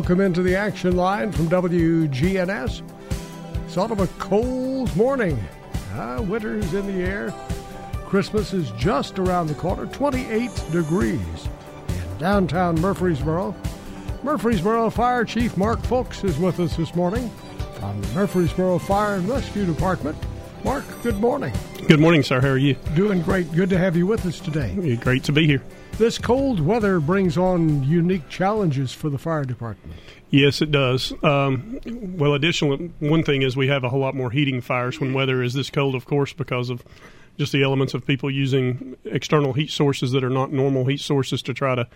Welcome into the action line from WGNS. Sort of a cold morning. Ah, winter's in the air. Christmas is just around the corner, 28 degrees in downtown Murfreesboro. Murfreesboro Fire Chief Mark Foulks is with us this morning from the Murfreesboro Fire and Rescue Department. Mark, good morning. Good morning, sir. How are you? Doing great. Good to have you with us today. Great to be here. This cold weather brings on unique challenges for the fire department. Yes, it does. Um, well, additionally, one thing is we have a whole lot more heating fires when weather is this cold, of course, because of just the elements of people using external heat sources that are not normal heat sources to try to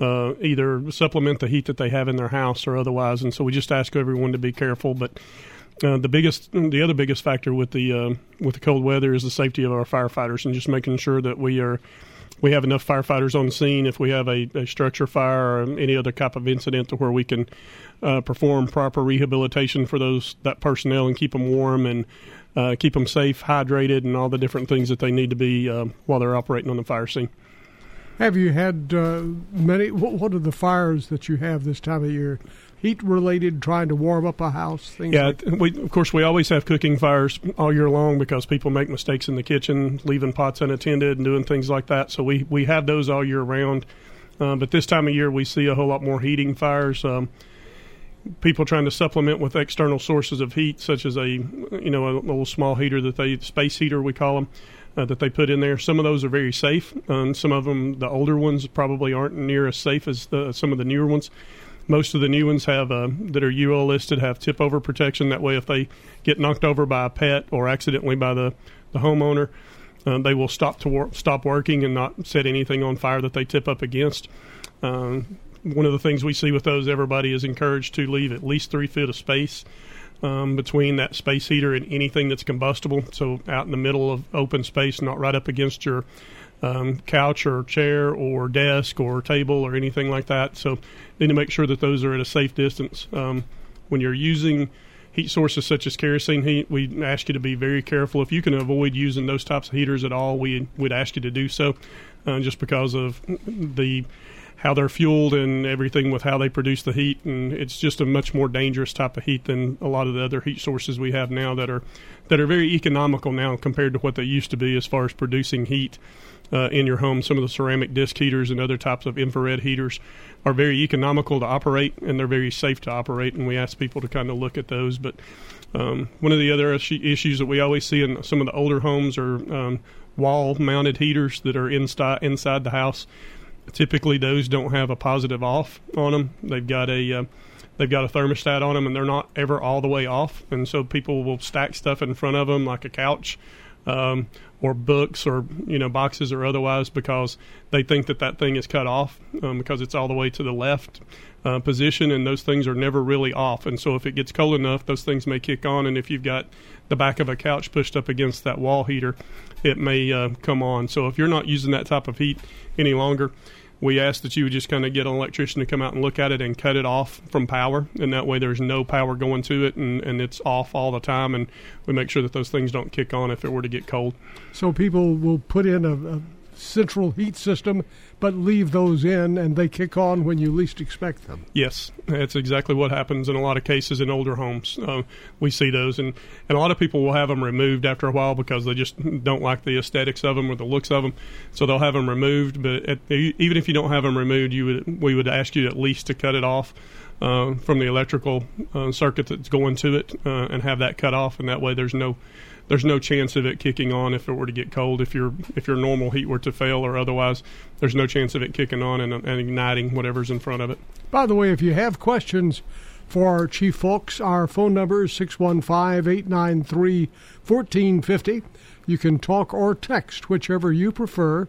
uh, either supplement the heat that they have in their house or otherwise. And so we just ask everyone to be careful. But uh, the biggest, the other biggest factor with the uh, with the cold weather is the safety of our firefighters and just making sure that we are we have enough firefighters on the scene if we have a, a structure fire or any other type of incident to where we can uh, perform proper rehabilitation for those that personnel and keep them warm and uh, keep them safe, hydrated, and all the different things that they need to be uh, while they're operating on the fire scene. Have you had uh, many? What, what are the fires that you have this time of year? Heat related, trying to warm up a house. Things like that. Yeah, like we of course we always have cooking fires all year long because people make mistakes in the kitchen, leaving pots unattended and doing things like that. So we we have those all year round. Uh, but this time of year we see a whole lot more heating fires. Um, people trying to supplement with external sources of heat, such as a you know a little small heater that they space heater we call them. Uh, that they put in there. Some of those are very safe. Um, some of them, the older ones, probably aren't near as safe as the, some of the newer ones. Most of the new ones have uh, that are UL listed have tip over protection. That way, if they get knocked over by a pet or accidentally by the, the homeowner, uh, they will stop to wor- stop working and not set anything on fire that they tip up against. Um, one of the things we see with those, everybody is encouraged to leave at least three feet of space um, between that space heater and anything that's combustible. So out in the middle of open space, not right up against your um, couch or chair or desk or table or anything like that. So need to make sure that those are at a safe distance. Um, when you're using heat sources such as kerosene heat, we ask you to be very careful. If you can avoid using those types of heaters at all, we would ask you to do so, uh, just because of the how they're fueled and everything with how they produce the heat, and it's just a much more dangerous type of heat than a lot of the other heat sources we have now that are that are very economical now compared to what they used to be as far as producing heat uh, in your home. Some of the ceramic disc heaters and other types of infrared heaters are very economical to operate, and they're very safe to operate. And we ask people to kind of look at those. But um, one of the other issues that we always see in some of the older homes are um, wall-mounted heaters that are inside inside the house. Typically, those don't have a positive off on them. They've got a uh, they've got a thermostat on them, and they're not ever all the way off. And so people will stack stuff in front of them, like a couch, um, or books, or you know boxes, or otherwise, because they think that that thing is cut off um, because it's all the way to the left uh, position, and those things are never really off. And so if it gets cold enough, those things may kick on. And if you've got the back of a couch pushed up against that wall heater, it may uh, come on. So if you're not using that type of heat any longer, we ask that you would just kind of get an electrician to come out and look at it and cut it off from power, and that way there's no power going to it, and, and it's off all the time, and we make sure that those things don't kick on if it were to get cold. So people will put in a, a central heat system, but leave those in, and they kick on when you least expect them. Yes, that's exactly what happens in a lot of cases in older homes. Uh, we see those, and, and a lot of people will have them removed after a while because they just don't like the aesthetics of them or the looks of them. So they'll have them removed. But at, even if you don't have them removed, you would we would ask you at least to cut it off. Uh, from the electrical uh, circuit that's going to it, uh, and have that cut off, and that way there's no there's no chance of it kicking on if it were to get cold. If your if your normal heat were to fail or otherwise, there's no chance of it kicking on and, and igniting whatever's in front of it. By the way, if you have questions for our chief Foulks, our phone number is 615 893 1450. You can talk or text, whichever you prefer,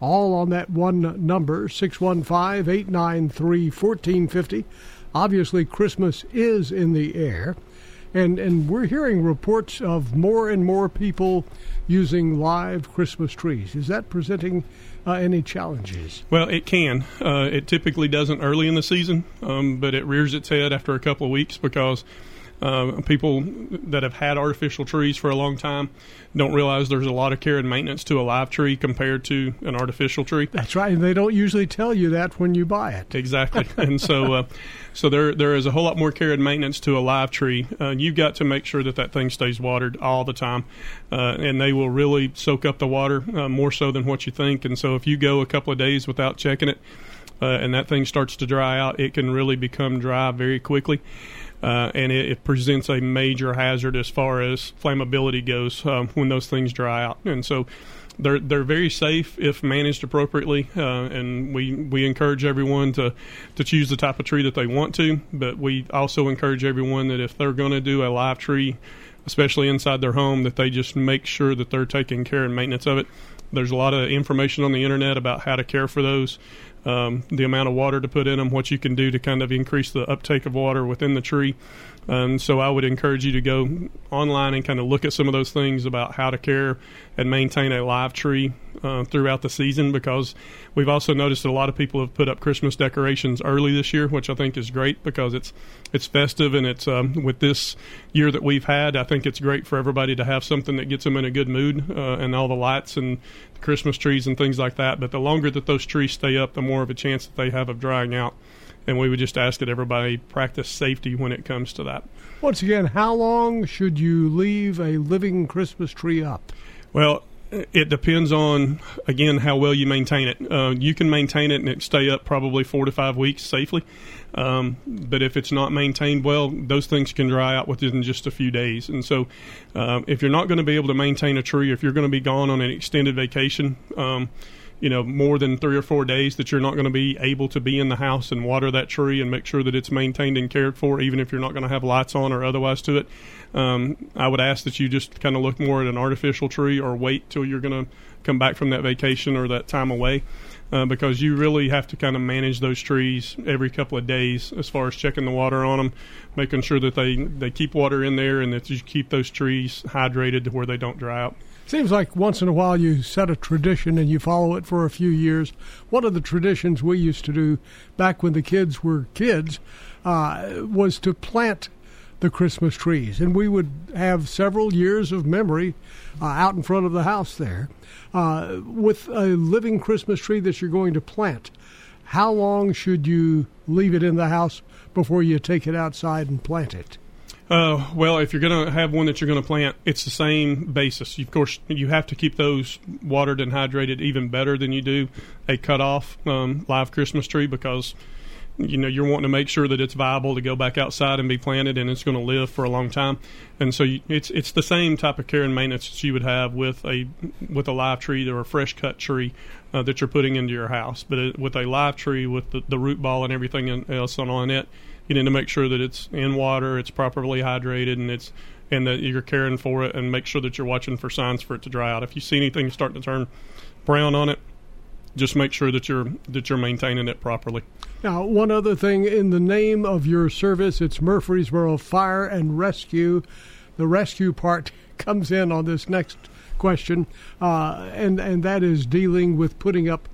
all on that one number, 615 893 1450. Obviously, Christmas is in the air, and, and we're hearing reports of more and more people using live Christmas trees. Is that presenting uh, any challenges? Well, it can. Uh, it typically doesn't early in the season, um, but it rears its head after a couple of weeks because uh, people that have had artificial trees for a long time don't realize there's a lot of care and maintenance to a live tree compared to an artificial tree. That's right, and they don't usually tell you that when you buy it. Exactly, and so uh, so there there is a whole lot more care and maintenance to a live tree. Uh, you've got to make sure that that thing stays watered all the time, uh, and they will really soak up the water uh, more so than what you think. And so if you go a couple of days without checking it, uh, and that thing starts to dry out, it can really become dry very quickly uh, and it, it, presents a major hazard as far as flammability goes um, when those things dry out. And so they're they're very safe if managed appropriately, uh, and we, we encourage everyone to to choose the type of tree that they want to. But we also encourage everyone that if they're going to do a live tree, especially inside their home, that they just make sure that they're taking care and maintenance of it. There's a lot of information on the internet about how to care for those um, the amount of water to put in them, what you can do to kind of increase the uptake of water within the tree. Um, so I would encourage you to go online and kind of look at some of those things about how to care and maintain a live tree uh, throughout the season because we've also noticed that a lot of people have put up Christmas decorations early this year, which I think is great because it's it's festive and it's um, with this year that we've had. I think it's great for everybody to have something that gets them in a good mood uh, and all the lights and the Christmas trees and things like that. But the longer that those trees stay up, the more of a chance that they have of drying out and we would just ask that everybody practice safety when it comes to that. Once again, how long should you leave a living Christmas tree up? Well, it depends on again how well you maintain it. Uh, you can maintain it and it stay up probably four to five weeks safely, um, but if it's not maintained well, those things can dry out within just a few days. And so, um, if you're not going to be able to maintain a tree, if you're going to be gone on an extended vacation. Um, you know more than three or four days that you're not going to be able to be in the house and water that tree and make sure that it's maintained and cared for, even if you're not going to have lights on or otherwise to it. Um, I would ask that you just kind of look more at an artificial tree or wait till you're going to come back from that vacation or that time away. Uh, because you really have to kind of manage those trees every couple of days as far as checking the water on them, making sure that they, they keep water in there and that you keep those trees hydrated to where they don't dry out. Seems like once in a while you set a tradition and you follow it for a few years. One of the traditions we used to do back when the kids were kids uh, was to plant the Christmas trees, and we would have several years of memory uh, out in front of the house there uh, with a living Christmas tree that you're going to plant. How long should you leave it in the house before you take it outside and plant it? Uh, well, if you're going to have one that you're going to plant, it's the same basis. Of course, you have to keep those watered and hydrated even better than you do a cut off um, live Christmas tree because you know you're wanting to make sure that it's viable to go back outside and be planted and it's going to live for a long time. And so you, it's it's the same type of care and maintenance that you would have with a with a live tree or a fresh cut tree uh, that you're putting into your house. But it, with a live tree with the, the root ball and everything else on it you need to make sure that it's in water, it's properly hydrated, and it's and that you're caring for it, and make sure that you're watching for signs for it to dry out. If you see anything starting to turn brown on it, just make sure that you're that you're maintaining it properly. Now, one other thing in the name of your service, it's Murfreesboro Fire and Rescue. The rescue part comes in on this next question, uh, and and that is dealing with putting up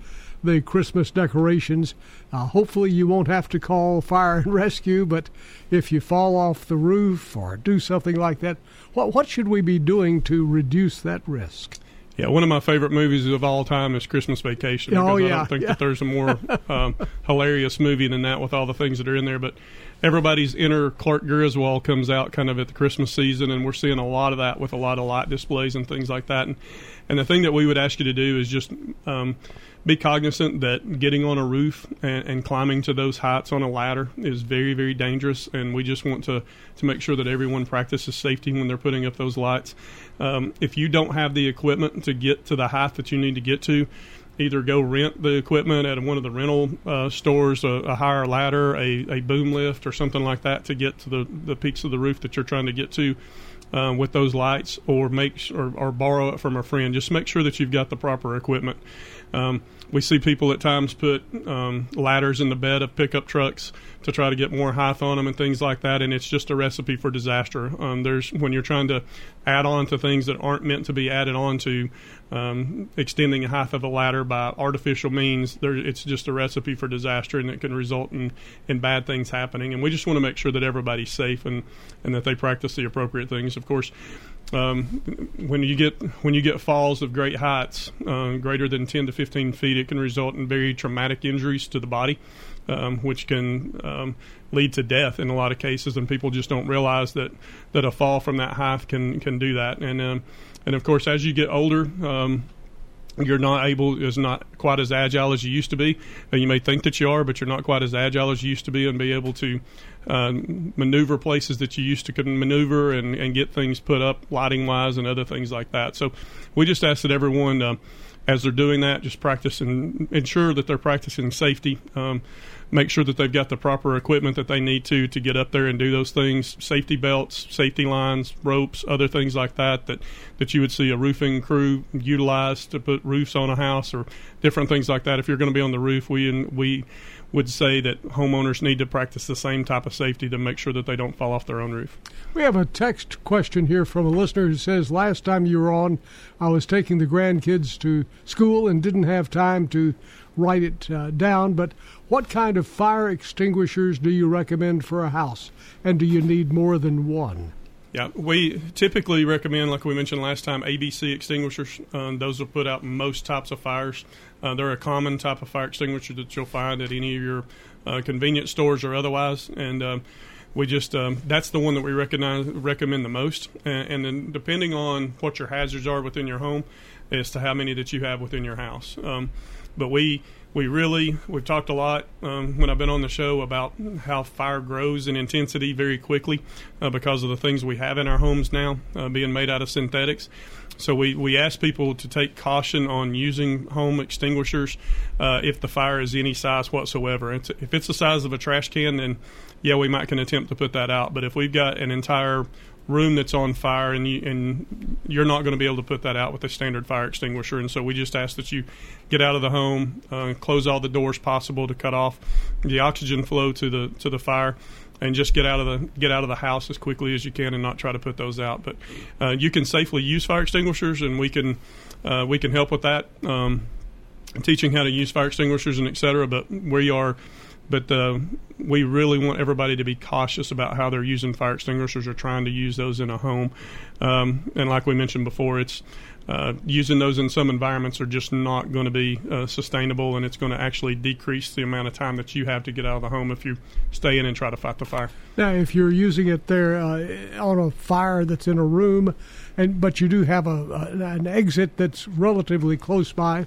the Christmas decorations. Uh, hopefully, you won't have to call fire and rescue, but if you fall off the roof or do something like that, what, what should we be doing to reduce that risk? Yeah, one of my favorite movies of all time is Christmas Vacation. Oh, yeah. I don't think yeah. that there's a more um, hilarious movie than that with all the things that are in there. But everybody's inner Clark Griswold comes out kind of at the Christmas season, and we're seeing a lot of that with a lot of light displays and things like that. And and the thing that we would ask you to do is just um, be cognizant that getting on a roof and, and, climbing to those heights on a ladder is very, very dangerous. And we just want to, to make sure that everyone practices safety when they're putting up those lights. Um, if you don't have the equipment to get to the height that you need to get to, either go rent the equipment at one of the rental uh, stores, a, a, higher ladder, a, a boom lift, or something like that to get to the, the peaks of the roof that you're trying to get to. Uh, with those lights, or make or, or borrow it from a friend. Just make sure that you've got the proper equipment. Um, we see people at times put um, ladders in the bed of pickup trucks to try to get more height on them and things like that, and it's just a recipe for disaster. Um, there's when you're trying to add on to things that aren't meant to be added on to, um, extending the height of a ladder by artificial means, there, it's just a recipe for disaster, and it can result in, in bad things happening. And we just want to make sure that everybody's safe and, and that they practice the appropriate things. Of course, um, when you get when you get falls of great heights, uh, greater than 10 to 15 feet, it can result in very traumatic injuries to the body, um, which can um, lead to death in a lot of cases. And people just don't realize that, that a fall from that height can can do that. And um, and of course, as you get older, um, you're not able is not quite as agile as you used to be. And you may think that you are, but you're not quite as agile as you used to be, and be able to uh, maneuver places that you used to couldn't maneuver and, and get things put up lighting wise and other things like that. So we just ask that everyone, uh, as they're doing that, just practice and ensure that they're practicing safety. Um, make sure that they've got the proper equipment that they need to to get up there and do those things safety belts safety lines ropes other things like that that that you would see a roofing crew utilize to put roofs on a house or different things like that if you're going to be on the roof we we would say that homeowners need to practice the same type of safety to make sure that they don't fall off their own roof. We have a text question here from a listener who says, Last time you were on, I was taking the grandkids to school and didn't have time to write it uh, down, but what kind of fire extinguishers do you recommend for a house? And do you need more than one? Yeah, we typically recommend, like we mentioned last time, ABC extinguishers. Um, those will put out most types of fires. Uh, they're a common type of fire extinguisher that you'll find at any of your uh, convenience stores or otherwise. And um, we just um, that's the one that we recognize recommend the most. And, and, then depending on what your hazards are within your home, as to how many that you have within your house. Um, but we we really we've talked a lot um, when I've been on the show about how fire grows in intensity very quickly uh, because of the things we have in our homes now uh, being made out of synthetics. So we, we ask people to take caution on using home extinguishers uh, if the fire is any size whatsoever. It's, if it's the size of a trash can, then yeah, we might can attempt to put that out. But if we've got an entire room that's on fire and you and you're not going to be able to put that out with a standard fire extinguisher. And so we just ask that you get out of the home uh, close all the doors possible to cut off the oxygen flow to the to the fire and just get out of the get out of the house as quickly as you can and not try to put those out. But uh, you can safely use fire extinguishers and we can uh, we can help with that um, teaching how to use fire extinguishers and etc but we are but uh, we really want everybody to be cautious about how they're using fire extinguishers or trying to use those in a home. Um, and like we mentioned before, it's uh, using those in some environments are just not going to be uh, sustainable, and it's going to actually decrease the amount of time that you have to get out of the home if you stay in and try to fight the fire. Now, if you're using it there uh, on a fire that's in a room, and but you do have a, a an exit that's relatively close by,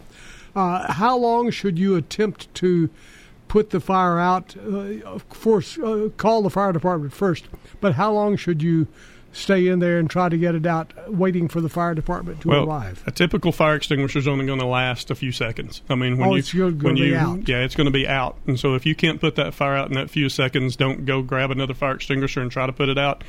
uh, how long should you attempt to put the fire out. Uh, of course, uh, call the fire department first. But how long should you stay in there and try to get it out, waiting for the fire department to well, arrive? A typical fire extinguisher is only going to last a few seconds. I mean, when oh, you it's going when you out. yeah, it's going to be out. And so if you can't put that fire out in that few seconds, don't go grab another fire extinguisher and try to put it out.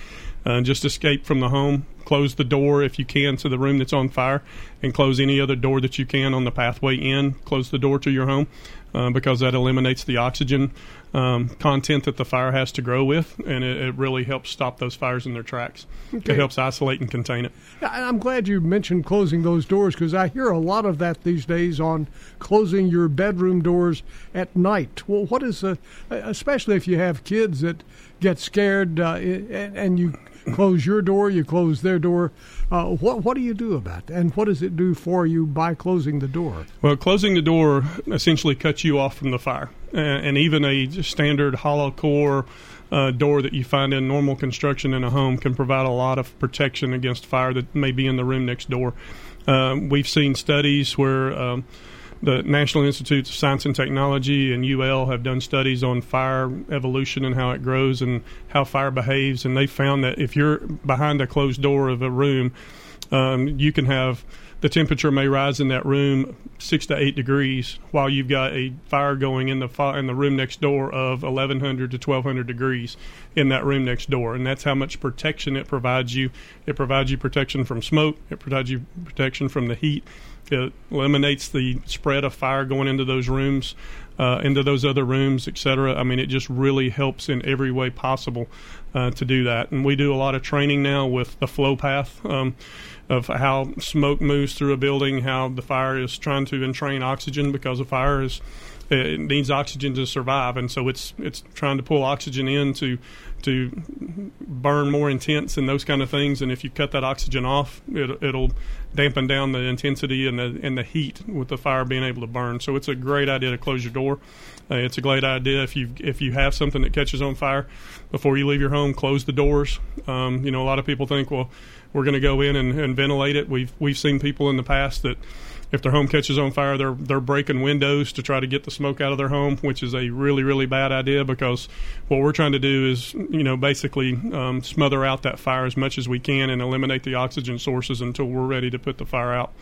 Uh, just escape from the home. Close the door if you can to the room that's on fire, and close any other door that you can on the pathway in. Close the door to your home uh, because that eliminates the oxygen um, content that the fire has to grow with, and it, it really helps stop those fires in their tracks. Okay. It helps isolate and contain it. I'm glad you mentioned closing those doors because I hear a lot of that these days on closing your bedroom doors at night. Well, what is, especially if you have kids that get scared uh, and you close your door, you close their door. Uh, what what do you do about that? And what does it do for you by closing the door? Well, closing the door essentially cuts you off from the fire, uh, and even a standard hollow core. Uh, door that you find in normal construction in a home can provide a lot of protection against fire that may be in the room next door. Um, we've seen studies where um, the National Institutes of Science and Technology and UL have done studies on fire evolution and how it grows and how fire behaves, and they found that if you're behind a closed door of a room, um, you can have the temperature may rise in that room six to eight degrees, while you've got a fire going in the in the room next door of 1100 to 1200 degrees in that room next door, and that's how much protection it provides you. It provides you protection from smoke. It provides you protection from the heat. It eliminates the spread of fire going into those rooms, uh, into those other rooms, etc. I mean, it just really helps in every way possible uh, to do that. And we do a lot of training now with the flow path. Um, of how smoke moves through a building, how the fire is trying to entrain oxygen because a fire is it needs oxygen to survive, and so it's it's trying to pull oxygen in to to burn more intense and those kind of things. And if you cut that oxygen off, it, it'll dampen down the intensity and the and the heat with the fire being able to burn. So it's a great idea to close your door. Uh, it's a great idea if you if you have something that catches on fire before you leave your home, close the doors. Um, you know, a lot of people think, well, we're going to go in and, and ventilate it. We've we've seen people in the past that if their home catches on fire, they're they're breaking windows to try to get the smoke out of their home, which is a really really bad idea because what we're trying to do is you know basically um, smother out that fire as much as we can and eliminate the oxygen sources until we're ready to put the fire out.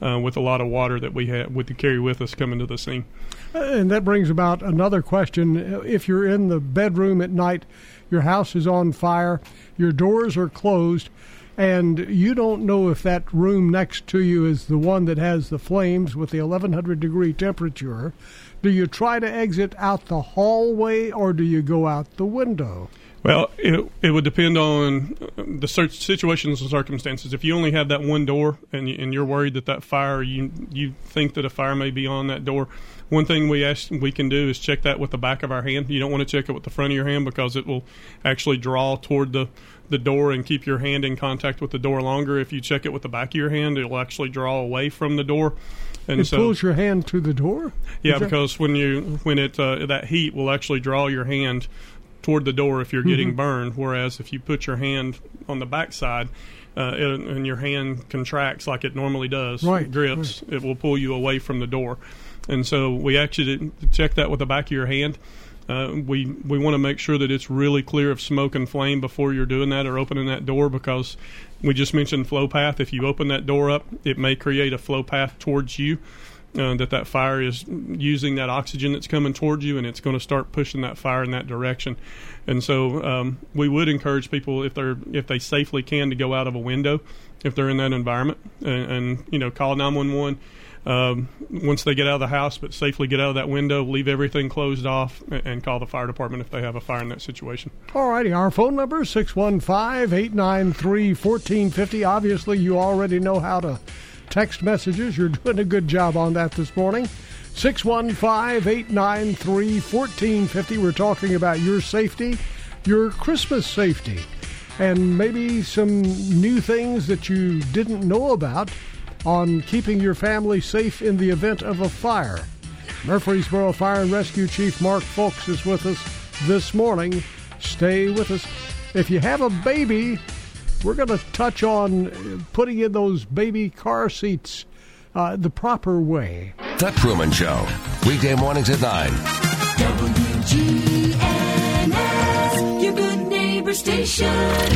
Uh, with a lot of water that we have with to carry with us coming to the scene. And that brings about another question. If you're in the bedroom at night, your house is on fire, your doors are closed, and you don't know if that room next to you is the one that has the flames with the 1100 degree temperature. Do you try to exit out the hallway or do you go out the window? Well, it, it would depend on the search situations and circumstances. If you only have that one door and, you, and you're worried that that fire, you you think that a fire may be on that door, one thing we ask we can do is check that with the back of our hand. You don't want to check it with the front of your hand because it will actually draw toward the the door and keep your hand in contact with the door longer. If you check it with the back of your hand, it'll actually draw away from the door. And it so, pulls your hand to the door. yeah, because when you when it uh, that heat will actually draw your hand toward the door if you're getting burned. Whereas if you put your hand on the backside. Uh, it, and your hand contracts like it normally does, Right, grips, it will pull you away from the door. And so we actually check that with the back of your hand. Uh, we we want to make sure that it's really clear of smoke and flame before you're doing that or opening that door because we just mentioned flow path. If you open that door up, it may create a flow path towards you. Uh, that that fire is using that oxygen that's coming towards you, and it's going to start pushing that fire in that direction. And so um, we would encourage people if they're if they safely can to go out of a window if they're in that environment and, and you know call 911 um, once they get out of the house, but safely get out of that window, leave everything closed off, and, call the fire department if they have a fire in that situation. All righty, our phone number is 615-893-1450. Obviously, you already know how to text messages. You're doing a good job on that this morning. 615-893-1450. We're talking about your safety, your Christmas safety, and maybe some new things that you didn't know about on keeping your family safe in the event of a fire. Murfreesboro Fire and Rescue Chief Mark Foulks is with us this morning. Stay with us. If you have a baby, we're going to touch on uh, putting in those baby car seats uh, the proper way. The Truman Show. Weekday mornings at 9. WGNS, your good neighbor station.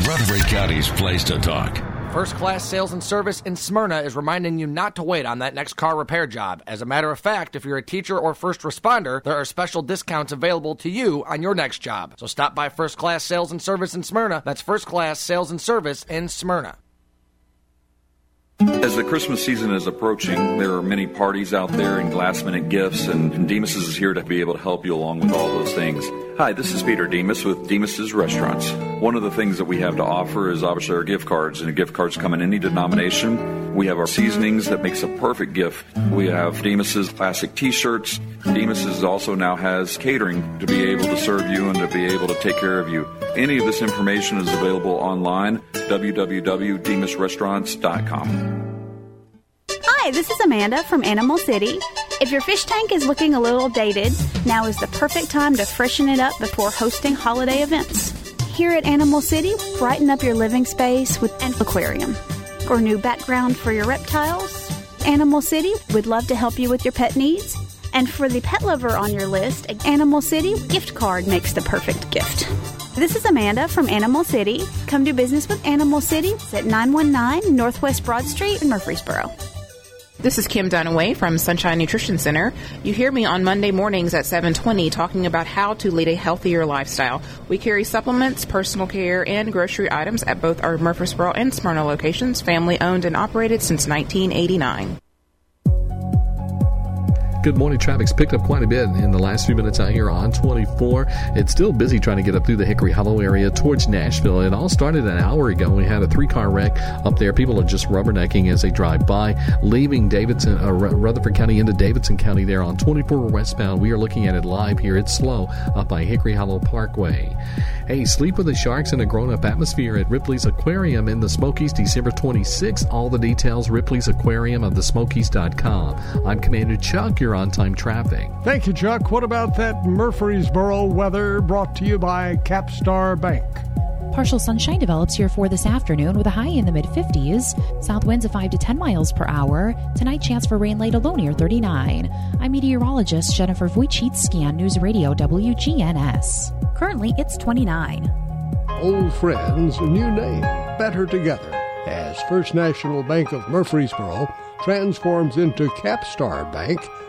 Rutherford County's place to talk. First Class Sales and Service in Smyrna is reminding you not to wait on that next car repair job. As a matter of fact, if you're a teacher or first responder, there are special discounts available to you on your next job. So stop by First Class Sales and Service in Smyrna. That's First Class Sales and Service in Smyrna. As the Christmas season is approaching, there are many parties out there and last minute gifts, and, and Demos is here to be able to help you along with all those things. Hi, this is Peter Demos with Demos's Restaurants. One of the things that we have to offer is obviously our gift cards, and gift cards come in any denomination. We have our seasonings that makes a perfect gift. We have Demos's classic t-shirts. Demos's also now has catering to be able to serve you and to be able to take care of you. Any of this information is available online, www.demosrestaurants.com. Hi, this is Amanda from Animal City. If your fish tank is looking a little dated, now is the perfect time to freshen it up before hosting holiday events. Here at Animal City, brighten up your living space with an aquarium. or new background for your reptiles? Animal City would love to help you with your pet needs. And for the pet lover on your list, Animal City gift card makes the perfect gift. This is Amanda from Animal City. Come do business with Animal City at 919 Northwest Broad Street in Murfreesboro. This is Kim Dunaway from Sunshine Nutrition Center. You hear me on Monday mornings at 7:20 talking about how to lead a healthier lifestyle. We carry supplements, personal care, and grocery items at both our Murfreesboro and Smyrna locations, family owned and operated since 1989. Good morning. Traffic's picked up quite a bit in the last few minutes out here on 24. It's still busy trying to get up through the Hickory Hollow area towards Nashville. It all started an hour ago. We had a three car wreck up there. People are just rubbernecking as they drive by, leaving Davidson, uh, Rutherford County into Davidson County there on 24 westbound. We are looking at it live here. It's slow up by Hickory Hollow Parkway. Hey, sleep with the sharks in a grown up atmosphere at Ripley's Aquarium in the Smokies December 26th. All the details, Ripley's Aquarium of the Smokies.com. I'm Commander Chuck. You're on time traffic. Thank you, Chuck. What about that Murfreesboro weather brought to you by Capstar Bank? Partial sunshine develops here for this afternoon with a high in the mid 50s. South winds of 5 to 10 miles per hour. Tonight, chance for rain late alone near 39. I'm meteorologist Jennifer Vujicic, on News Radio WGNS. Currently, it's 29. Old friends, new name, better together. As First National Bank of Murfreesboro transforms into Capstar Bank,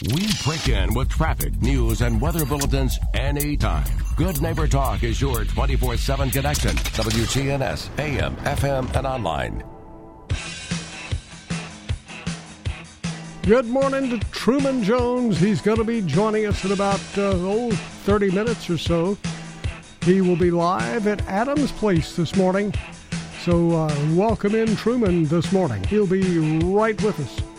We break in with traffic, news, and weather bulletins anytime. Good Neighbor Talk is your 24 7 connection. WGNS, AM, FM, and online. Good morning to Truman Jones. He's going to be joining us in about, uh, oh, 30 minutes or so. He will be live at Adams Place this morning. So, uh, welcome in Truman this morning. He'll be right with us.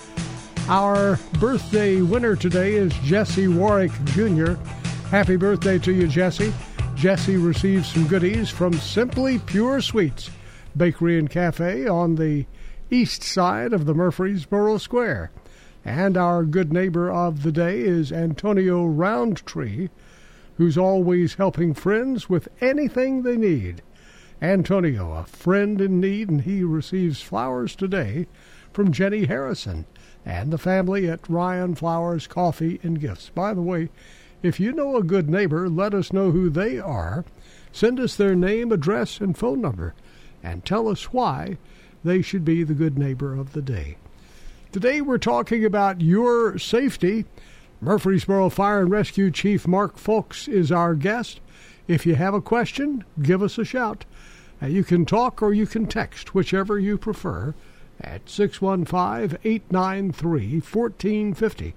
Our birthday winner today is Jesse Warwick Jr. Happy birthday to you, Jesse. Jesse received some goodies from Simply Pure Sweets Bakery and Cafe on the east side of the Murfreesboro Square. And our good neighbor of the day is Antonio Roundtree, who's always helping friends with anything they need. Antonio, a friend in need, and he receives flowers today from Jenny Harrison and the family at Ryan Flowers Coffee and Gifts. By the way, if you know a good neighbor, let us know who they are. Send us their name, address, and phone number, and tell us why they should be the good neighbor of the day. Today we're talking about your safety. Murfreesboro Fire and Rescue Chief Mark Foulks is our guest. If you have a question, give us a shout. Uh, you can talk or you can text, whichever you prefer, at 615 893 1450.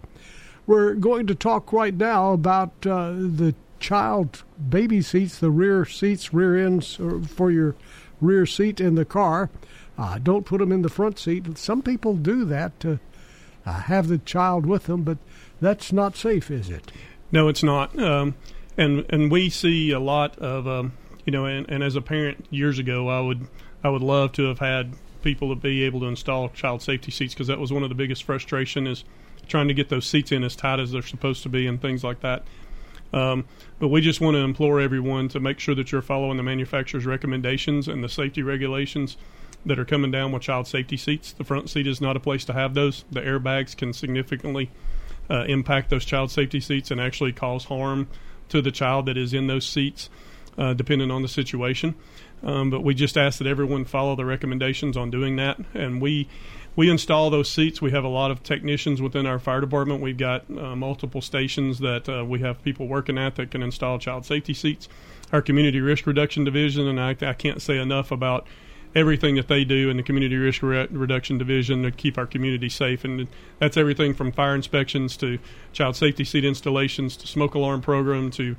We're going to talk right now about uh, the child baby seats, the rear seats, rear ends uh, for your rear seat in the car. Uh, don't put them in the front seat. Some people do that to uh, have the child with them, but that's not safe, is it? No, it's not. Um, and and we see a lot of um, you know, and, and as a parent years ago, I would I would love to have had people to be able to install child safety seats because that was one of the biggest frustration is trying to get those seats in as tight as they're supposed to be and things like that. Um, but we just want to implore everyone to make sure that you're following the manufacturer's recommendations and the safety regulations that are coming down with child safety seats. The front seat is not a place to have those. The airbags can significantly uh, impact those child safety seats and actually cause harm to the child that is in those seats, uh, depending on the situation. Um, but we just ask that everyone follow the recommendations on doing that. And we we install those seats. We have a lot of technicians within our fire department. We've got uh, multiple stations that uh, we have people working at that can install child safety seats. Our community risk reduction division, and I, I can't say enough about everything that they do in the community risk re- reduction division to keep our community safe. And that's everything from fire inspections to child safety seat installations to smoke alarm program to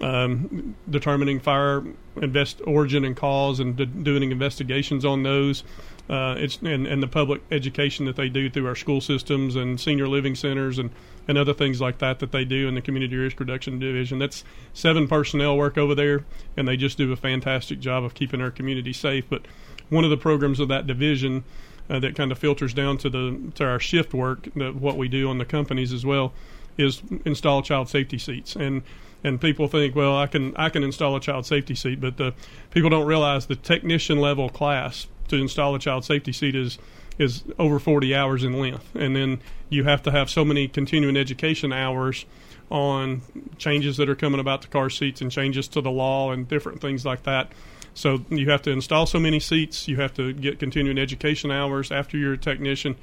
um, determining fire invest origin and cause and d- doing investigations on those. Uh, it's and, and the public education that they do through our school systems and senior living centers and, and other things like that that they do in the community risk reduction division. That's seven personnel work over there, and they just do a fantastic job of keeping our community safe. But one of the programs of that division uh, that kind of filters down to the to our shift work, what we do on the companies as well, is install child safety seats and and people think, well, I can I can install a child safety seat, but the people don't realize the technician level class to install a child safety seat is is over 40 hours in length, and then you have to have so many continuing education hours on changes that are coming about the car seats and changes to the law and different things like that. So you have to install so many seats. You have to get continuing education hours after you're a technician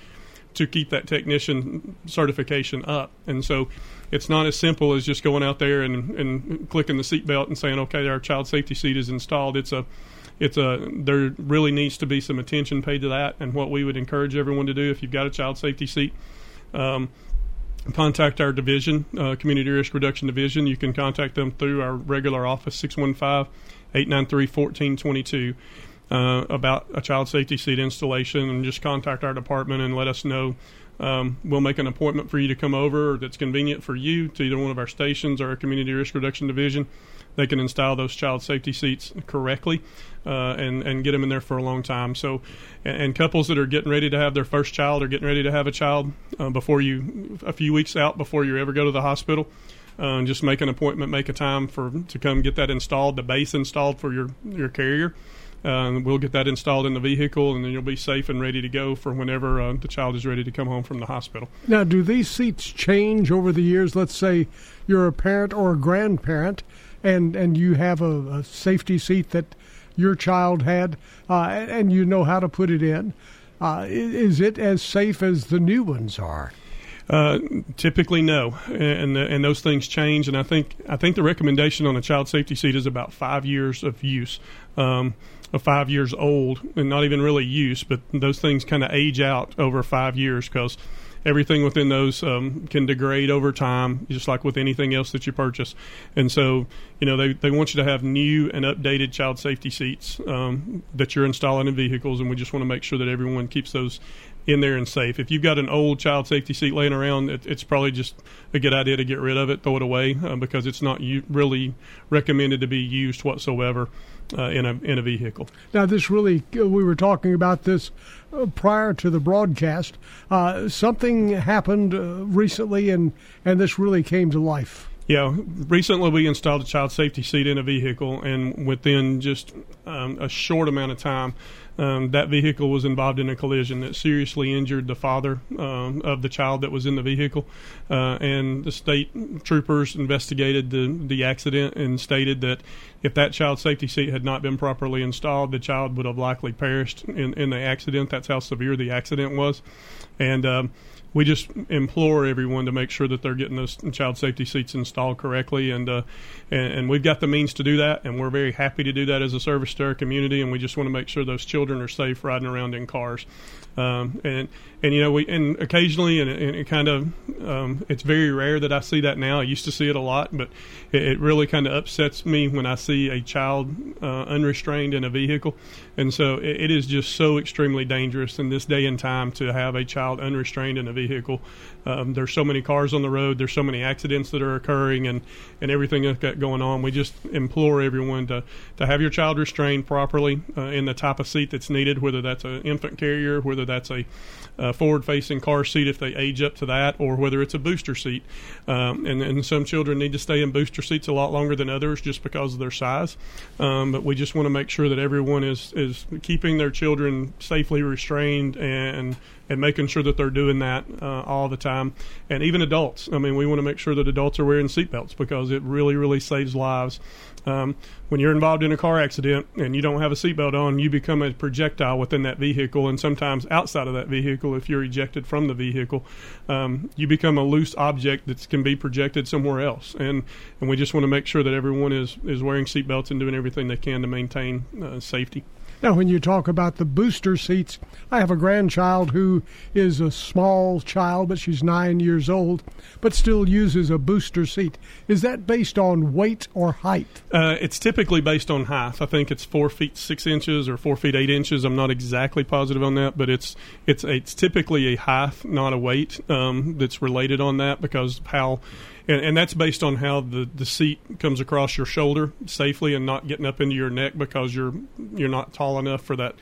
to keep that technician certification up. And so it's not as simple as just going out there and, and clicking the seatbelt and saying, okay, our child safety seat is installed. It's a it's a there really needs to be some attention paid to that and what we would encourage everyone to do if you've got a child safety seat um, contact our division uh, community risk reduction division you can contact them through our regular office 615-893-1422 uh, about a child safety seat installation and just contact our department and let us know um, we'll make an appointment for you to come over that's convenient for you to either one of our stations or our community risk reduction division. They can install those child safety seats correctly uh, and and get them in there for a long time. So, and, and, couples that are getting ready to have their first child or getting ready to have a child uh, before you a few weeks out before you ever go to the hospital. Uh, just make an appointment, make a time for to come get that installed, the base installed for your your carrier, uh, we'll get that installed in the vehicle, and then you'll be safe and ready to go for whenever uh, the child is ready to come home from the hospital. Now, do these seats change over the years? Let's say you're a parent or a grandparent, and and you have a, a safety seat that your child had, uh, and you know how to put it in. Uh, is it as safe as the new ones are? Uh, typically, no, and and those things change. And I think I think the recommendation on a child safety seat is about five years of use. Um, five years old and not even really used, but those things kind of age out over five years because everything within those um, can degrade over time, just like with anything else that you purchase. And so, you know, they, they want you to have new and updated child safety seats um, that you're installing in vehicles, and we just want to make sure that everyone keeps those in there and safe. If you've got an old child safety seat laying around, it, it's probably just a good idea to get rid of it, throw it away, uh, because it's not u- really recommended to be used whatsoever uh, in a in a vehicle. Now, this really we were talking about this uh, prior to the broadcast. Uh, something happened uh, recently, and and this really came to life. Yeah, recently we installed a child safety seat in a vehicle, and within just um, a short amount of time, um, that vehicle was involved in a collision that seriously injured the father um, of the child that was in the vehicle. Uh, and the state troopers investigated the, the accident and stated that if that child safety seat had not been properly installed, the child would have likely perished in, in the accident. That's how severe the accident was. And um, we just implore everyone to make sure that they're getting those child safety seats installed correctly, and, uh, and and we've got the means to do that, and we're very happy to do that as a service to our community, and we just want to make sure those children are safe riding around in cars, um, and and you know we and occasionally and, and it kind of um, it's very rare that I see that now. I used to see it a lot, but it, it really kind of upsets me when I see a child uh, unrestrained in a vehicle, and so it, it is just so extremely dangerous in this day and time to have a child unrestrained in a vehicle. Um, there's so many cars on the road. There's so many accidents that are occurring, and and everything that's got going on. We just implore everyone to to have your child restrained properly uh, in the type of seat that's needed, whether that's an infant carrier, whether that's a uh, forward facing car seat if they age up to that, or whether it's a booster seat. Um, and, and some children need to stay in booster seats a lot longer than others just because of their size. Um, but we just want to make sure that everyone is, is keeping their children safely restrained and and making sure that they're doing that uh, all the time. And even adults. I mean, we want to make sure that adults are wearing seatbelts because it really, really saves lives. Um, when you're involved in a car accident and you don't have a seatbelt on, you become a projectile within that vehicle, and sometimes outside of that vehicle, if you're ejected from the vehicle, um, you become a loose object that can be projected somewhere else. And and we just want to make sure that everyone is is wearing seatbelts and doing everything they can to maintain uh, safety. Now, when you talk about the booster seats, I have a grandchild who is a small child, but she's nine years old, but still uses a booster seat. Is that based on weight or height? Uh, it's typically based on height. I think it's four feet six inches or four feet eight inches. I'm not exactly positive on that, but it's it's it's typically a height, not a weight, um, that's related on that because how. And, and that's based on how the, the seat comes across your shoulder safely and not getting up into your neck because you're you're not tall enough for that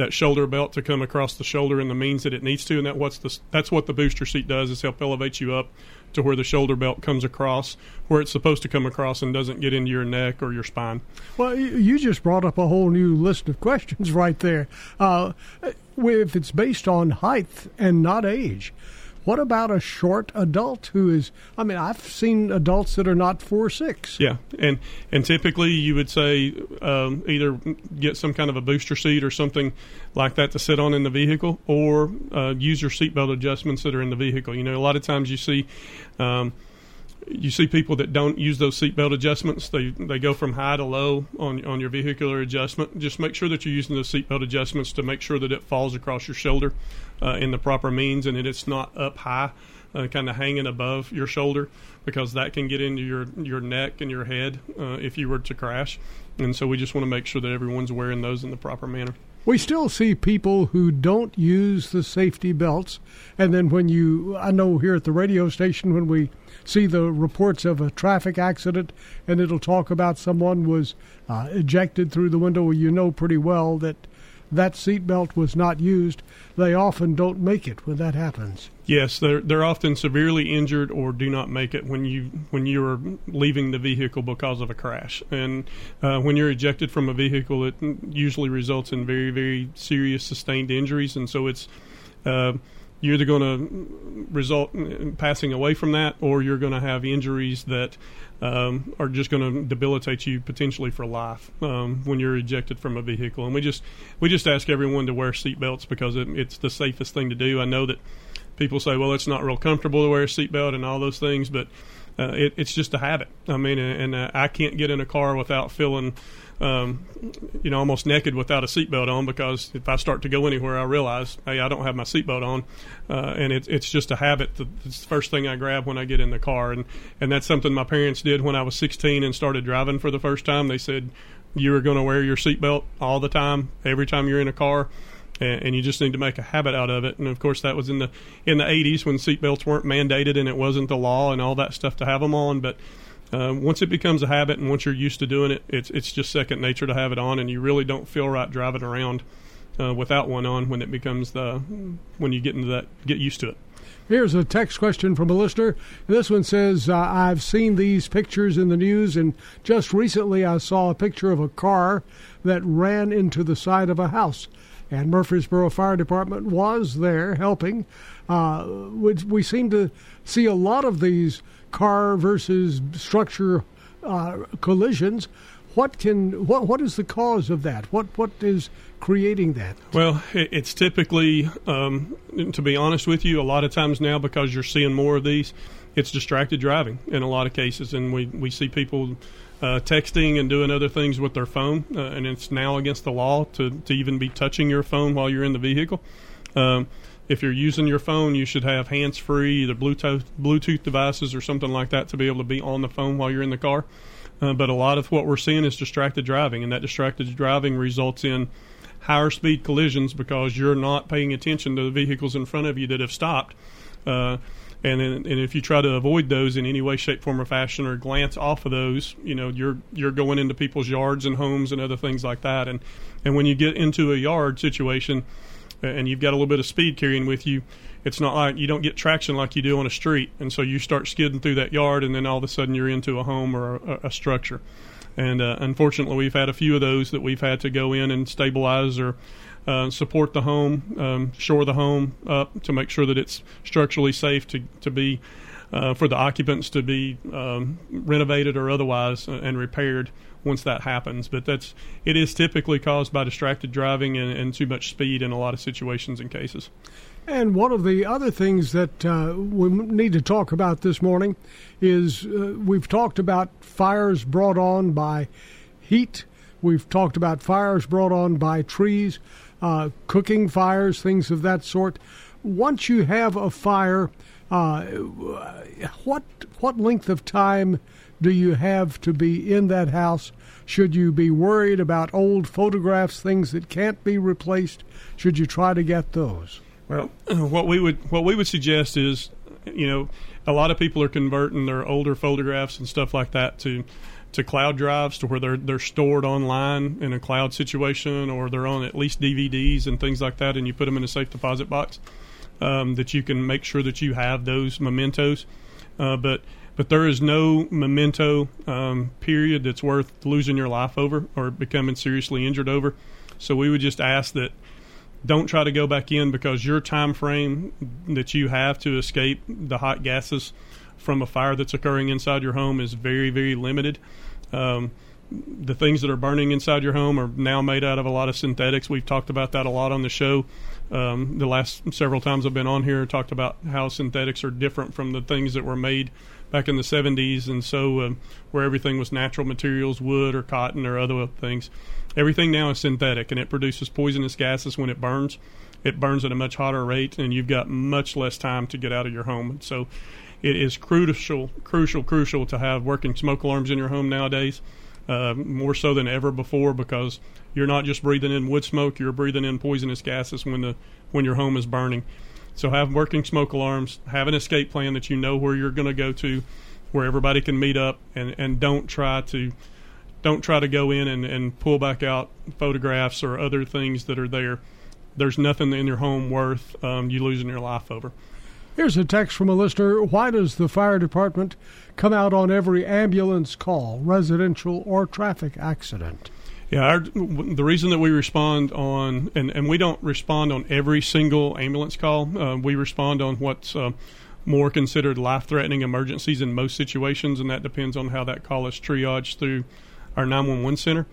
that shoulder belt to come across the shoulder in the means that it needs to, and that what's the that's what the booster seat does is help elevate you up to where the shoulder belt comes across where it's supposed to come across and doesn't get into your neck or your spine. Well, you just brought up a whole new list of questions right there. Uh, if it's based on height and not age, what about a short adult who is? I mean, I've seen adults that are not four six. Yeah, and and typically you would say um, either get some kind of a booster seat or something like that to sit on in the vehicle, or uh, use your seatbelt adjustments that are in the vehicle. You know, a lot of times you see. Um, you see people that don't use those seatbelt adjustments. They they go from high to low on on your vehicular adjustment. Just make sure that you're using those seatbelt adjustments to make sure that it falls across your shoulder uh, in the proper means and that it's not up high, uh, kind of hanging above your shoulder, because that can get into your your neck and your head uh, if you were to crash. And so we just want to make sure that everyone's wearing those in the proper manner. We still see people who don't use the safety belts, and then when you, I know here at the radio station when we see the reports of a traffic accident, and it'll talk about someone was uh, ejected through the window, you know pretty well that that seatbelt was not used. They often don't make it when that happens. Yes, they're they're often severely injured or do not make it when you when you're leaving the vehicle because of a crash. And uh, when you're ejected from a vehicle, it usually results in very very serious sustained injuries. And so it's uh, you're either going to result in passing away from that, or you're going to have injuries that um, are just going to debilitate you potentially for life um, when you're ejected from a vehicle. And we just we just ask everyone to wear seatbelts because it, it's the safest thing to do. I know that people say, well, it's not real comfortable to wear a seatbelt and all those things, but uh, it, it's just a habit. I mean, and, uh, I can't get in a car without feeling, um, you know, almost naked without a seatbelt on because if I start to go anywhere, I realize, hey, I don't have my seatbelt on, uh, and it, it's just a habit. It's the first thing I grab when I get in the car, and and that's something my parents did when I was 16 and started driving for the first time. They said you are going to wear your seatbelt all the time, every time you're in a car and, and you just need to make a habit out of it. And of course, that was in the in the 80s when seatbelts weren't mandated and it wasn't the law and all that stuff to have them on. But uh, once it becomes a habit and once you're used to doing it, it's it's just second nature to have it on, and you really don't feel right driving around uh, without one on when it becomes the when you get into that get used to it. Here's a text question from a listener. This one says, uh, I've seen these pictures in the news, and just recently I saw a picture of a car that ran into the side of a house. And Murfreesboro Fire Department was there helping. Uh, which we seem to see a lot of these car versus structure uh, collisions. What can what what is the cause of that? What what is creating that? Well, it's typically, um, to be honest with you, a lot of times now because you're seeing more of these, it's distracted driving in a lot of cases, and we we see people. Uh, texting and doing other things with their phone, uh, and it's now against the law to, to even be touching your phone while you're in the vehicle. Um, if you're using your phone, you should have hands-free, either Bluetooth Bluetooth devices or something like that, to be able to be on the phone while you're in the car. Uh, but a lot of what we're seeing is distracted driving, and that distracted driving results in higher speed collisions because you're not paying attention to the vehicles in front of you that have stopped. Uh, and and if you try to avoid those in any way, shape, form, or fashion, or glance off of those, you know you're you're going into people's yards and homes and other things like that. And and when you get into a yard situation, and you've got a little bit of speed carrying with you, it's not like you don't get traction like you do on a street, and so you start skidding through that yard, and then all of a sudden you're into a home or a, a structure. And uh, unfortunately, we've had a few of those that we've had to go in and stabilize or uh, support the home, um, shore the home up to make sure that it's structurally safe to to be uh, for the occupants to be um, renovated or otherwise uh, and repaired once that happens. But that's it is typically caused by distracted driving and, and too much speed in a lot of situations and cases. And one of the other things that uh, we need to talk about this morning is uh, we've talked about fires brought on by heat We've talked about fires brought on by trees, uh, cooking fires, things of that sort. Once you have a fire, uh, what what length of time do you have to be in that house? Should you be worried about old photographs, things that can't be replaced? Should you try to get those? Well, what we would what we would suggest is, you know, a lot of people are converting their older photographs and stuff like that to to cloud drives to where they're they're stored online in a cloud situation or they're on at least DVDs and things like that and you put them in a safe deposit box um, that you can make sure that you have those mementos. Uh, but but there is no memento um, period that's worth losing your life over or becoming seriously injured over. So we would just ask that don't try to go back in because your time frame that you have to escape the hot gases from a fire that's occurring inside your home is very, very limited. Um, the things that are burning inside your home are now made out of a lot of synthetics. We've talked about that a lot on the show. Um, the last several times I've been on here, talked about how synthetics are different from the things that were made back in the 70s, and so uh, where everything was natural materials, wood or cotton or other things. Everything now is synthetic, and it produces poisonous gases when it burns. It burns at a much hotter rate, and you've got much less time to get out of your home. So it is crucial, crucial, crucial to have working smoke alarms in your home nowadays, uh, more so than ever before, because you're not just breathing in wood smoke; you're breathing in poisonous gases when the when your home is burning. So have working smoke alarms, have an escape plan that you know where you're going to go to, where everybody can meet up, and and don't try to don't try to go in and, and pull back out photographs or other things that are there. There's nothing in your home worth um, you losing your life over. Here's a text from a listener. Why does the fire department come out on every ambulance call, residential or traffic accident? Yeah, our, the reason that we respond on, and, and we don't respond on every single ambulance call, uh, we respond on what's uh, more considered life threatening emergencies in most situations, and that depends on how that call is triaged through our 911 center.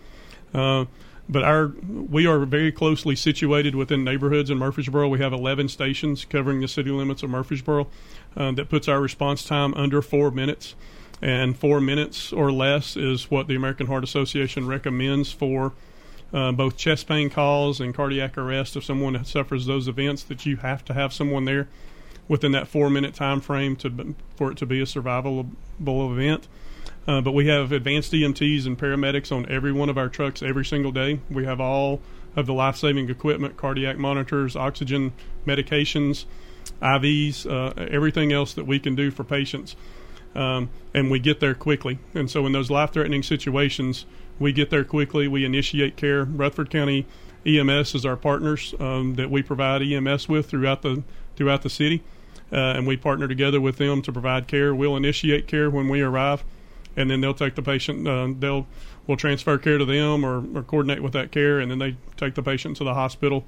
Uh, but our we are very closely situated within neighborhoods in Murfreesboro. We have 11 stations covering the city limits of Murfreesboro. Uh, that puts our response time under four minutes, and four minutes or less is what the American Heart Association recommends for uh, both chest pain calls and cardiac arrest. If someone suffers those events, that you have to have someone there within that four minute time frame to for it to be a survivable event. Uh, but we have advanced EMTs and paramedics on every one of our trucks every single day. We have all of the life saving equipment, cardiac monitors, oxygen medications, IVs, uh, everything else that we can do for patients. Um, and we get there quickly. And so, in those life threatening situations, we get there quickly. We initiate care. Rutherford County EMS is our partners um, that we provide EMS with throughout the throughout the city, uh, and we partner together with them to provide care. We'll initiate care when we arrive and then they'll take the patient. Uh, they'll we'll transfer care to them or, or coordinate with that care, and then they take the patient to the hospital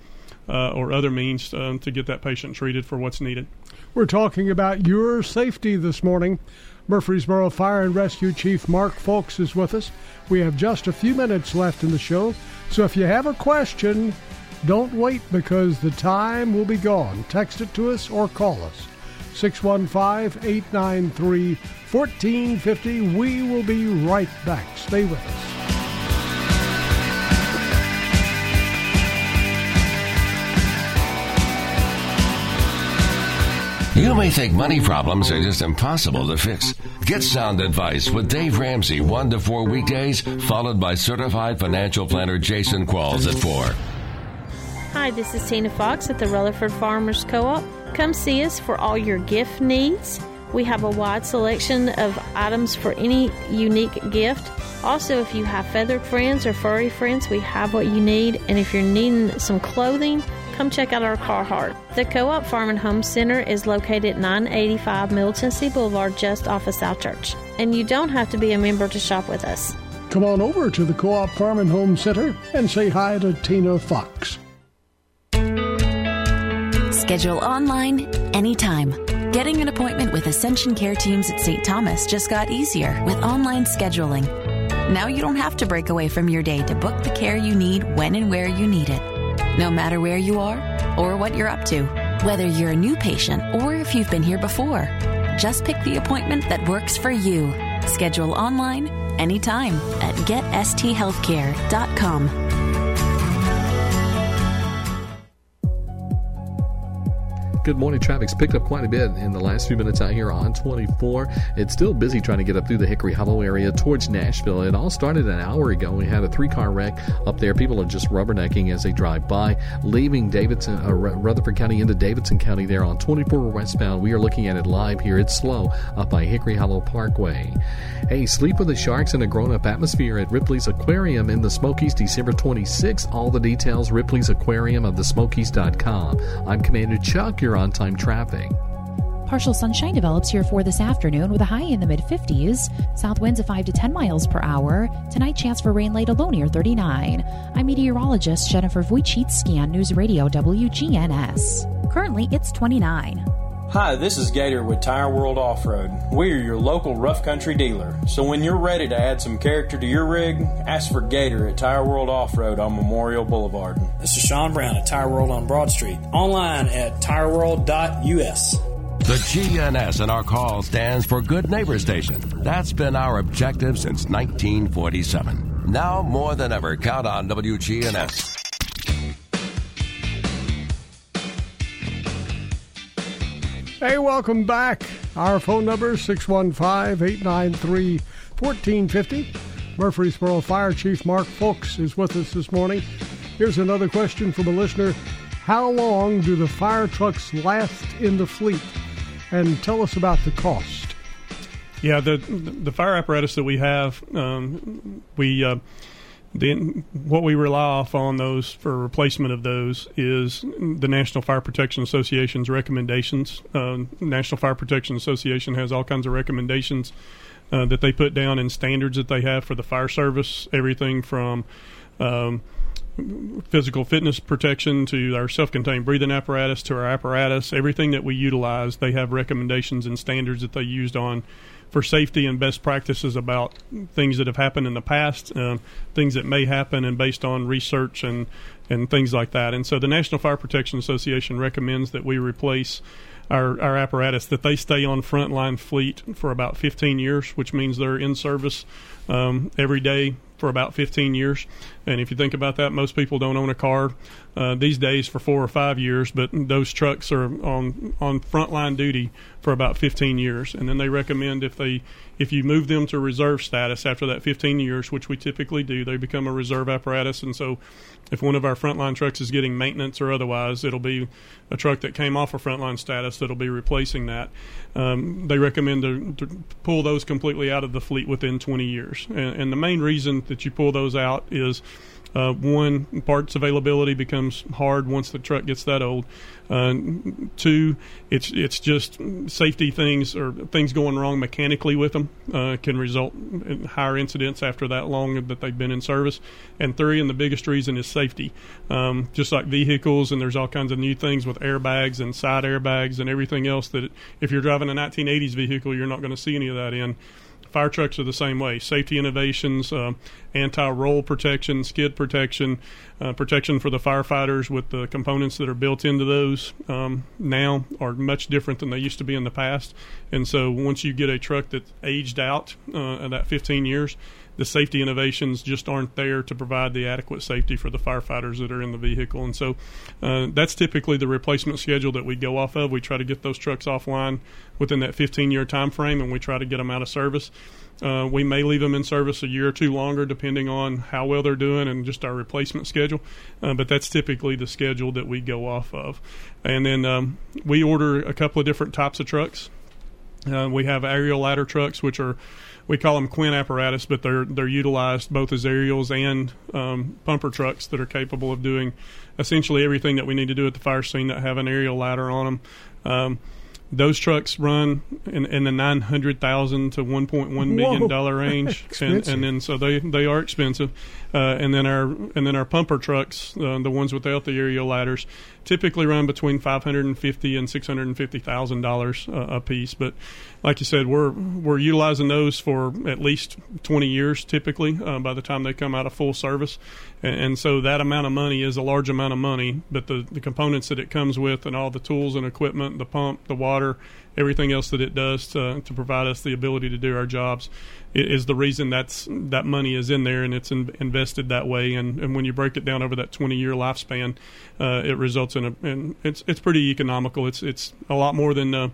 uh, or other means uh, to get that patient treated for what's needed. We're talking about your safety this morning. Murfreesboro Fire and Rescue Chief Mark Foulks is with us. We have just a few minutes left in the show, so if you have a question, don't wait because the time will be gone. Text it to us or call us. 615 893 1450. We will be right back. Stay with us. You may think money problems are just impossible to fix. Get sound advice with Dave Ramsey 1 to 4 weekdays, followed by certified financial planner Jason Qualls at 4. Hi, this is Tina Fox at the Rutherford Farmers Co op. Come see us for all your gift needs. We have a wide selection of items for any unique gift. Also, if you have feathered friends or furry friends, we have what you need. And if you're needing some clothing, come check out our Carhartt. The Co op Farm and Home Center is located at 985 Middle Tennessee Boulevard, just off of South Church. And you don't have to be a member to shop with us. Come on over to the Co op Farm and Home Center and say hi to Tina Fox. Schedule online anytime. Getting an appointment with Ascension Care Teams at St. Thomas just got easier with online scheduling. Now you don't have to break away from your day to book the care you need when and where you need it. No matter where you are or what you're up to, whether you're a new patient or if you've been here before, just pick the appointment that works for you. Schedule online anytime at getsthealthcare.com. Good morning. Traffic's picked up quite a bit in the last few minutes out here on 24. It's still busy trying to get up through the Hickory Hollow area towards Nashville. It all started an hour ago. We had a three car wreck up there. People are just rubbernecking as they drive by, leaving Davidson, uh, Rutherford County into Davidson County there on 24 westbound. We are looking at it live here. It's slow up by Hickory Hollow Parkway. Hey, sleep with the sharks in a grown up atmosphere at Ripley's Aquarium in the Smokies December 26th. All the details, Ripley's Aquarium of the Smokies.com. I'm Commander Chuck. You're on time traffic. Partial sunshine develops here for this afternoon with a high in the mid 50s. South winds of 5 to 10 miles per hour. Tonight, chance for rain late alone near 39. I'm meteorologist Jennifer Vujicic, Scan News Radio WGNS. Currently, it's 29. Hi, this is Gator with Tire World Off Road. We are your local rough country dealer. So when you're ready to add some character to your rig, ask for Gator at Tire World Off Road on Memorial Boulevard. This is Sean Brown at Tire World on Broad Street. Online at tireworld.us. The GNS in our call stands for Good Neighbor Station. That's been our objective since 1947. Now more than ever, count on WGNS. Hey, welcome back. Our phone number is 615-893-1450. Murfreesboro Fire Chief Mark Foulks is with us this morning. Here's another question from a listener. How long do the fire trucks last in the fleet? And tell us about the cost. Yeah, the the fire apparatus that we have, um, we uh, the, what we rely off on those for replacement of those is the National Fire Protection Association's recommendations. Uh, National Fire Protection Association has all kinds of recommendations uh, that they put down and standards that they have for the fire service. Everything from um, physical fitness protection to our self-contained breathing apparatus to our apparatus, everything that we utilize, they have recommendations and standards that they used on for safety and best practices about things that have happened in the past, uh, things that may happen, and based on research and and things like that. And so the National Fire Protection Association recommends that we replace our, our apparatus, that they stay on frontline fleet for about 15 years, which means they're in service um, every day for about 15 years. And if you think about that, most people don't own a car uh, these days for four or five years, but those trucks are on on frontline duty for about 15 years. And then they recommend if they if you move them to reserve status after that 15 years, which we typically do, they become a reserve apparatus. And so, if one of our frontline trucks is getting maintenance or otherwise, it'll be a truck that came off of frontline status that'll be replacing that. Um, they recommend to, to, pull those completely out of the fleet within 20 years. And, and the main reason that you pull those out is uh, one, parts availability becomes hard once the truck gets that old. Uh, two, it's it's just safety things or things going wrong mechanically with them uh, can result in higher incidents after that long that they've been in service. And three, and the biggest reason is safety. Um, just like vehicles, and there's all kinds of new things with airbags and side airbags and everything else that if you're driving a 1980s vehicle, you're not going to see any of that in. Fire trucks are the same way. Safety innovations, uh, anti-roll protection, skid protection, uh, protection for the firefighters with the components that are built into those um, now are much different than they used to be in the past. And so once you get a truck that's aged out uh, that 15 years, the safety innovations just aren't there to provide the adequate safety for the firefighters that are in the vehicle. And so uh, that's typically the replacement schedule that we go off of. We try to get those trucks offline within that 15 year time frame, and we try to get them out of service. Uh, we may leave them in service a year or two longer, depending on how well they're doing and just our replacement schedule. Uh, but that's typically the schedule that we go off of. And then um, we order a couple of different types of trucks. Uh, we have aerial ladder trucks, which are we call them quint apparatus, but they're they're utilized both as aerials and um, pumper trucks that are capable of doing essentially everything that we need to do at the fire scene that have an aerial ladder on them. Um, those trucks run in, in the nine hundred thousand to one point one million dollar range, and, and then so they they are expensive. Uh, and then our and then our pumper trucks, uh, the ones without the aerial ladders, typically run between five hundred and fifty and six hundred and fifty thousand dollars a piece. But like you said, we're we're utilizing those for at least twenty years typically uh, by the time they come out of full service, and, and, so that amount of money is a large amount of money. But the the components that it comes with and all the tools and equipment, the pump, the water, everything else that it does to to provide us the ability to do our jobs is the reason that's that money is in there and it's in, invested that way. And, and when you break it down over that 20 year lifespan, uh, it results in a and it's it's pretty economical. It's it's a lot more than. Uh,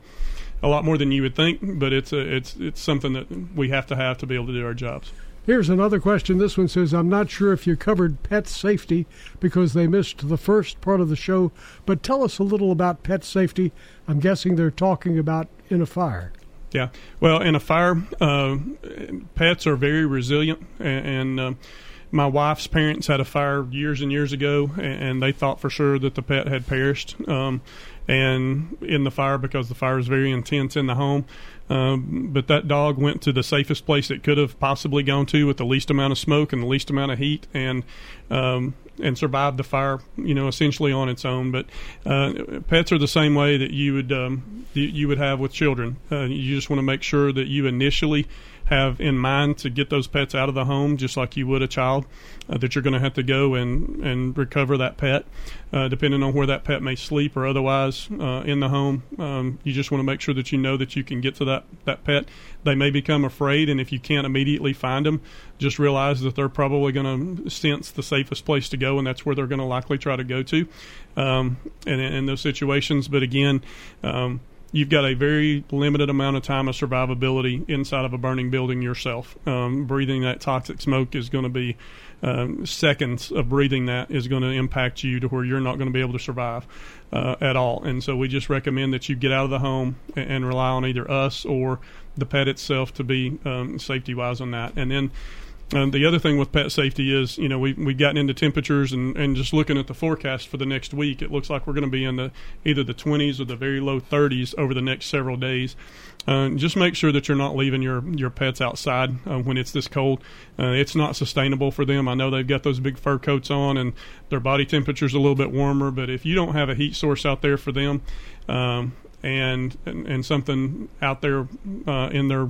a lot more than you would think, but it's a, it's it's something that we have to have to be able to do our jobs. Here's another question. This one says, I'm not sure if you covered pet safety because they missed the first part of the show, but tell us a little about pet safety. I'm guessing they're talking about in a fire. Yeah. Well, in a fire, uh, pets are very resilient, and, and uh, my wife's parents had a fire years and years ago, and, they thought for sure that the pet had perished. Um, and in the fire because the fire was very intense in the home. Um, but that dog went to the safest place it could have possibly gone to with the least amount of smoke and the least amount of heat, and um, and survived the fire, you know, essentially on its own. But uh, pets are the same way that you would um, you, you, would have with children. Uh, you just want to make sure that you initially have in mind to get those pets out of the home, just like you would a child, uh, that you're going to have to go and, and recover that pet, uh, depending on where that pet may sleep or otherwise uh, in the home. Um, you just want to make sure that you know that you can get to that, that pet. They may become afraid, and if you can't immediately find them, just realize that they're probably going to sense the safest place to go, and that's where they're going to likely try to go to um, in, in those situations. But again, um, you've got a very limited amount of time of survivability inside of a burning building yourself. Um, breathing that toxic smoke is going to be um, seconds of breathing that is going to impact you to where you're not going to be able to survive uh, at all. And so we just recommend that you get out of the home and, and rely on either us or the pet itself to be um, safety wise on that. And then and the other thing with pet safety is, you know, we've, we've gotten into temperatures and, and just looking at the forecast for the next week, it looks like we're going to be in the either the 20s or the very low 30s over the next several days. Uh, just make sure that you're not leaving your your pets outside uh, when it's this cold. Uh, it's not sustainable for them. I know they've got those big fur coats on and their body temperature's a little bit warmer, but if you don't have a heat source out there for them, um, and, and, and something out there uh, in their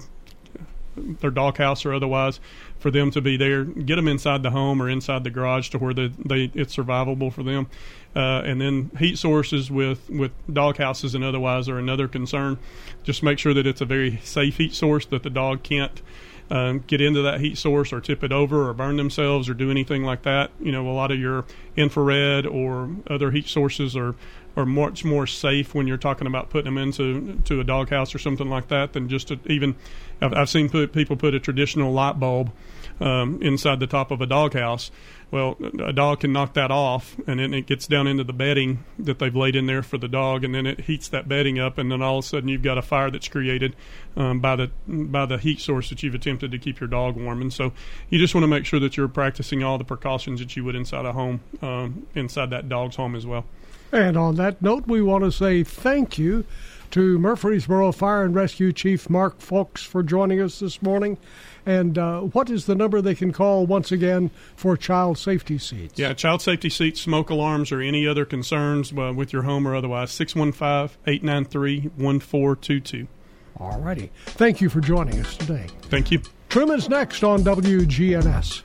their doghouse or otherwise for them to be there. Get them inside the home or inside the garage to where they, they it's survivable for them. Uh, and then heat sources with with dog houses and otherwise are another concern. Just make sure that it's a very safe heat source that the dog can't. Um, get into that heat source or tip it over or burn themselves or do anything like that. You know, a lot of your infrared or other heat sources are are much more safe when you're talking about putting them into to a doghouse or something like that than just to even. I've, I've seen put, people put a traditional light bulb um, inside the top of a doghouse. Well, a dog can knock that off, and then it gets down into the bedding that they've laid in there for the dog, and then it heats that bedding up, and then all of a sudden you've got a fire that's created um, by the by the heat source that you've attempted to keep your dog warm. And so you just want to make sure that you're practicing all the precautions that you would inside a home, um, inside that dog's home as well. And on that note, we want to say thank you to Murfreesboro Fire and Rescue Chief Mark Foulks for joining us this morning. And uh, what is the number they can call once again for child safety seats? Yeah, child safety seats, smoke alarms, or any other concerns uh, with your home or otherwise, 615 893 1422. All righty. Thank you for joining us today. Thank you. Truman's next on WGNS.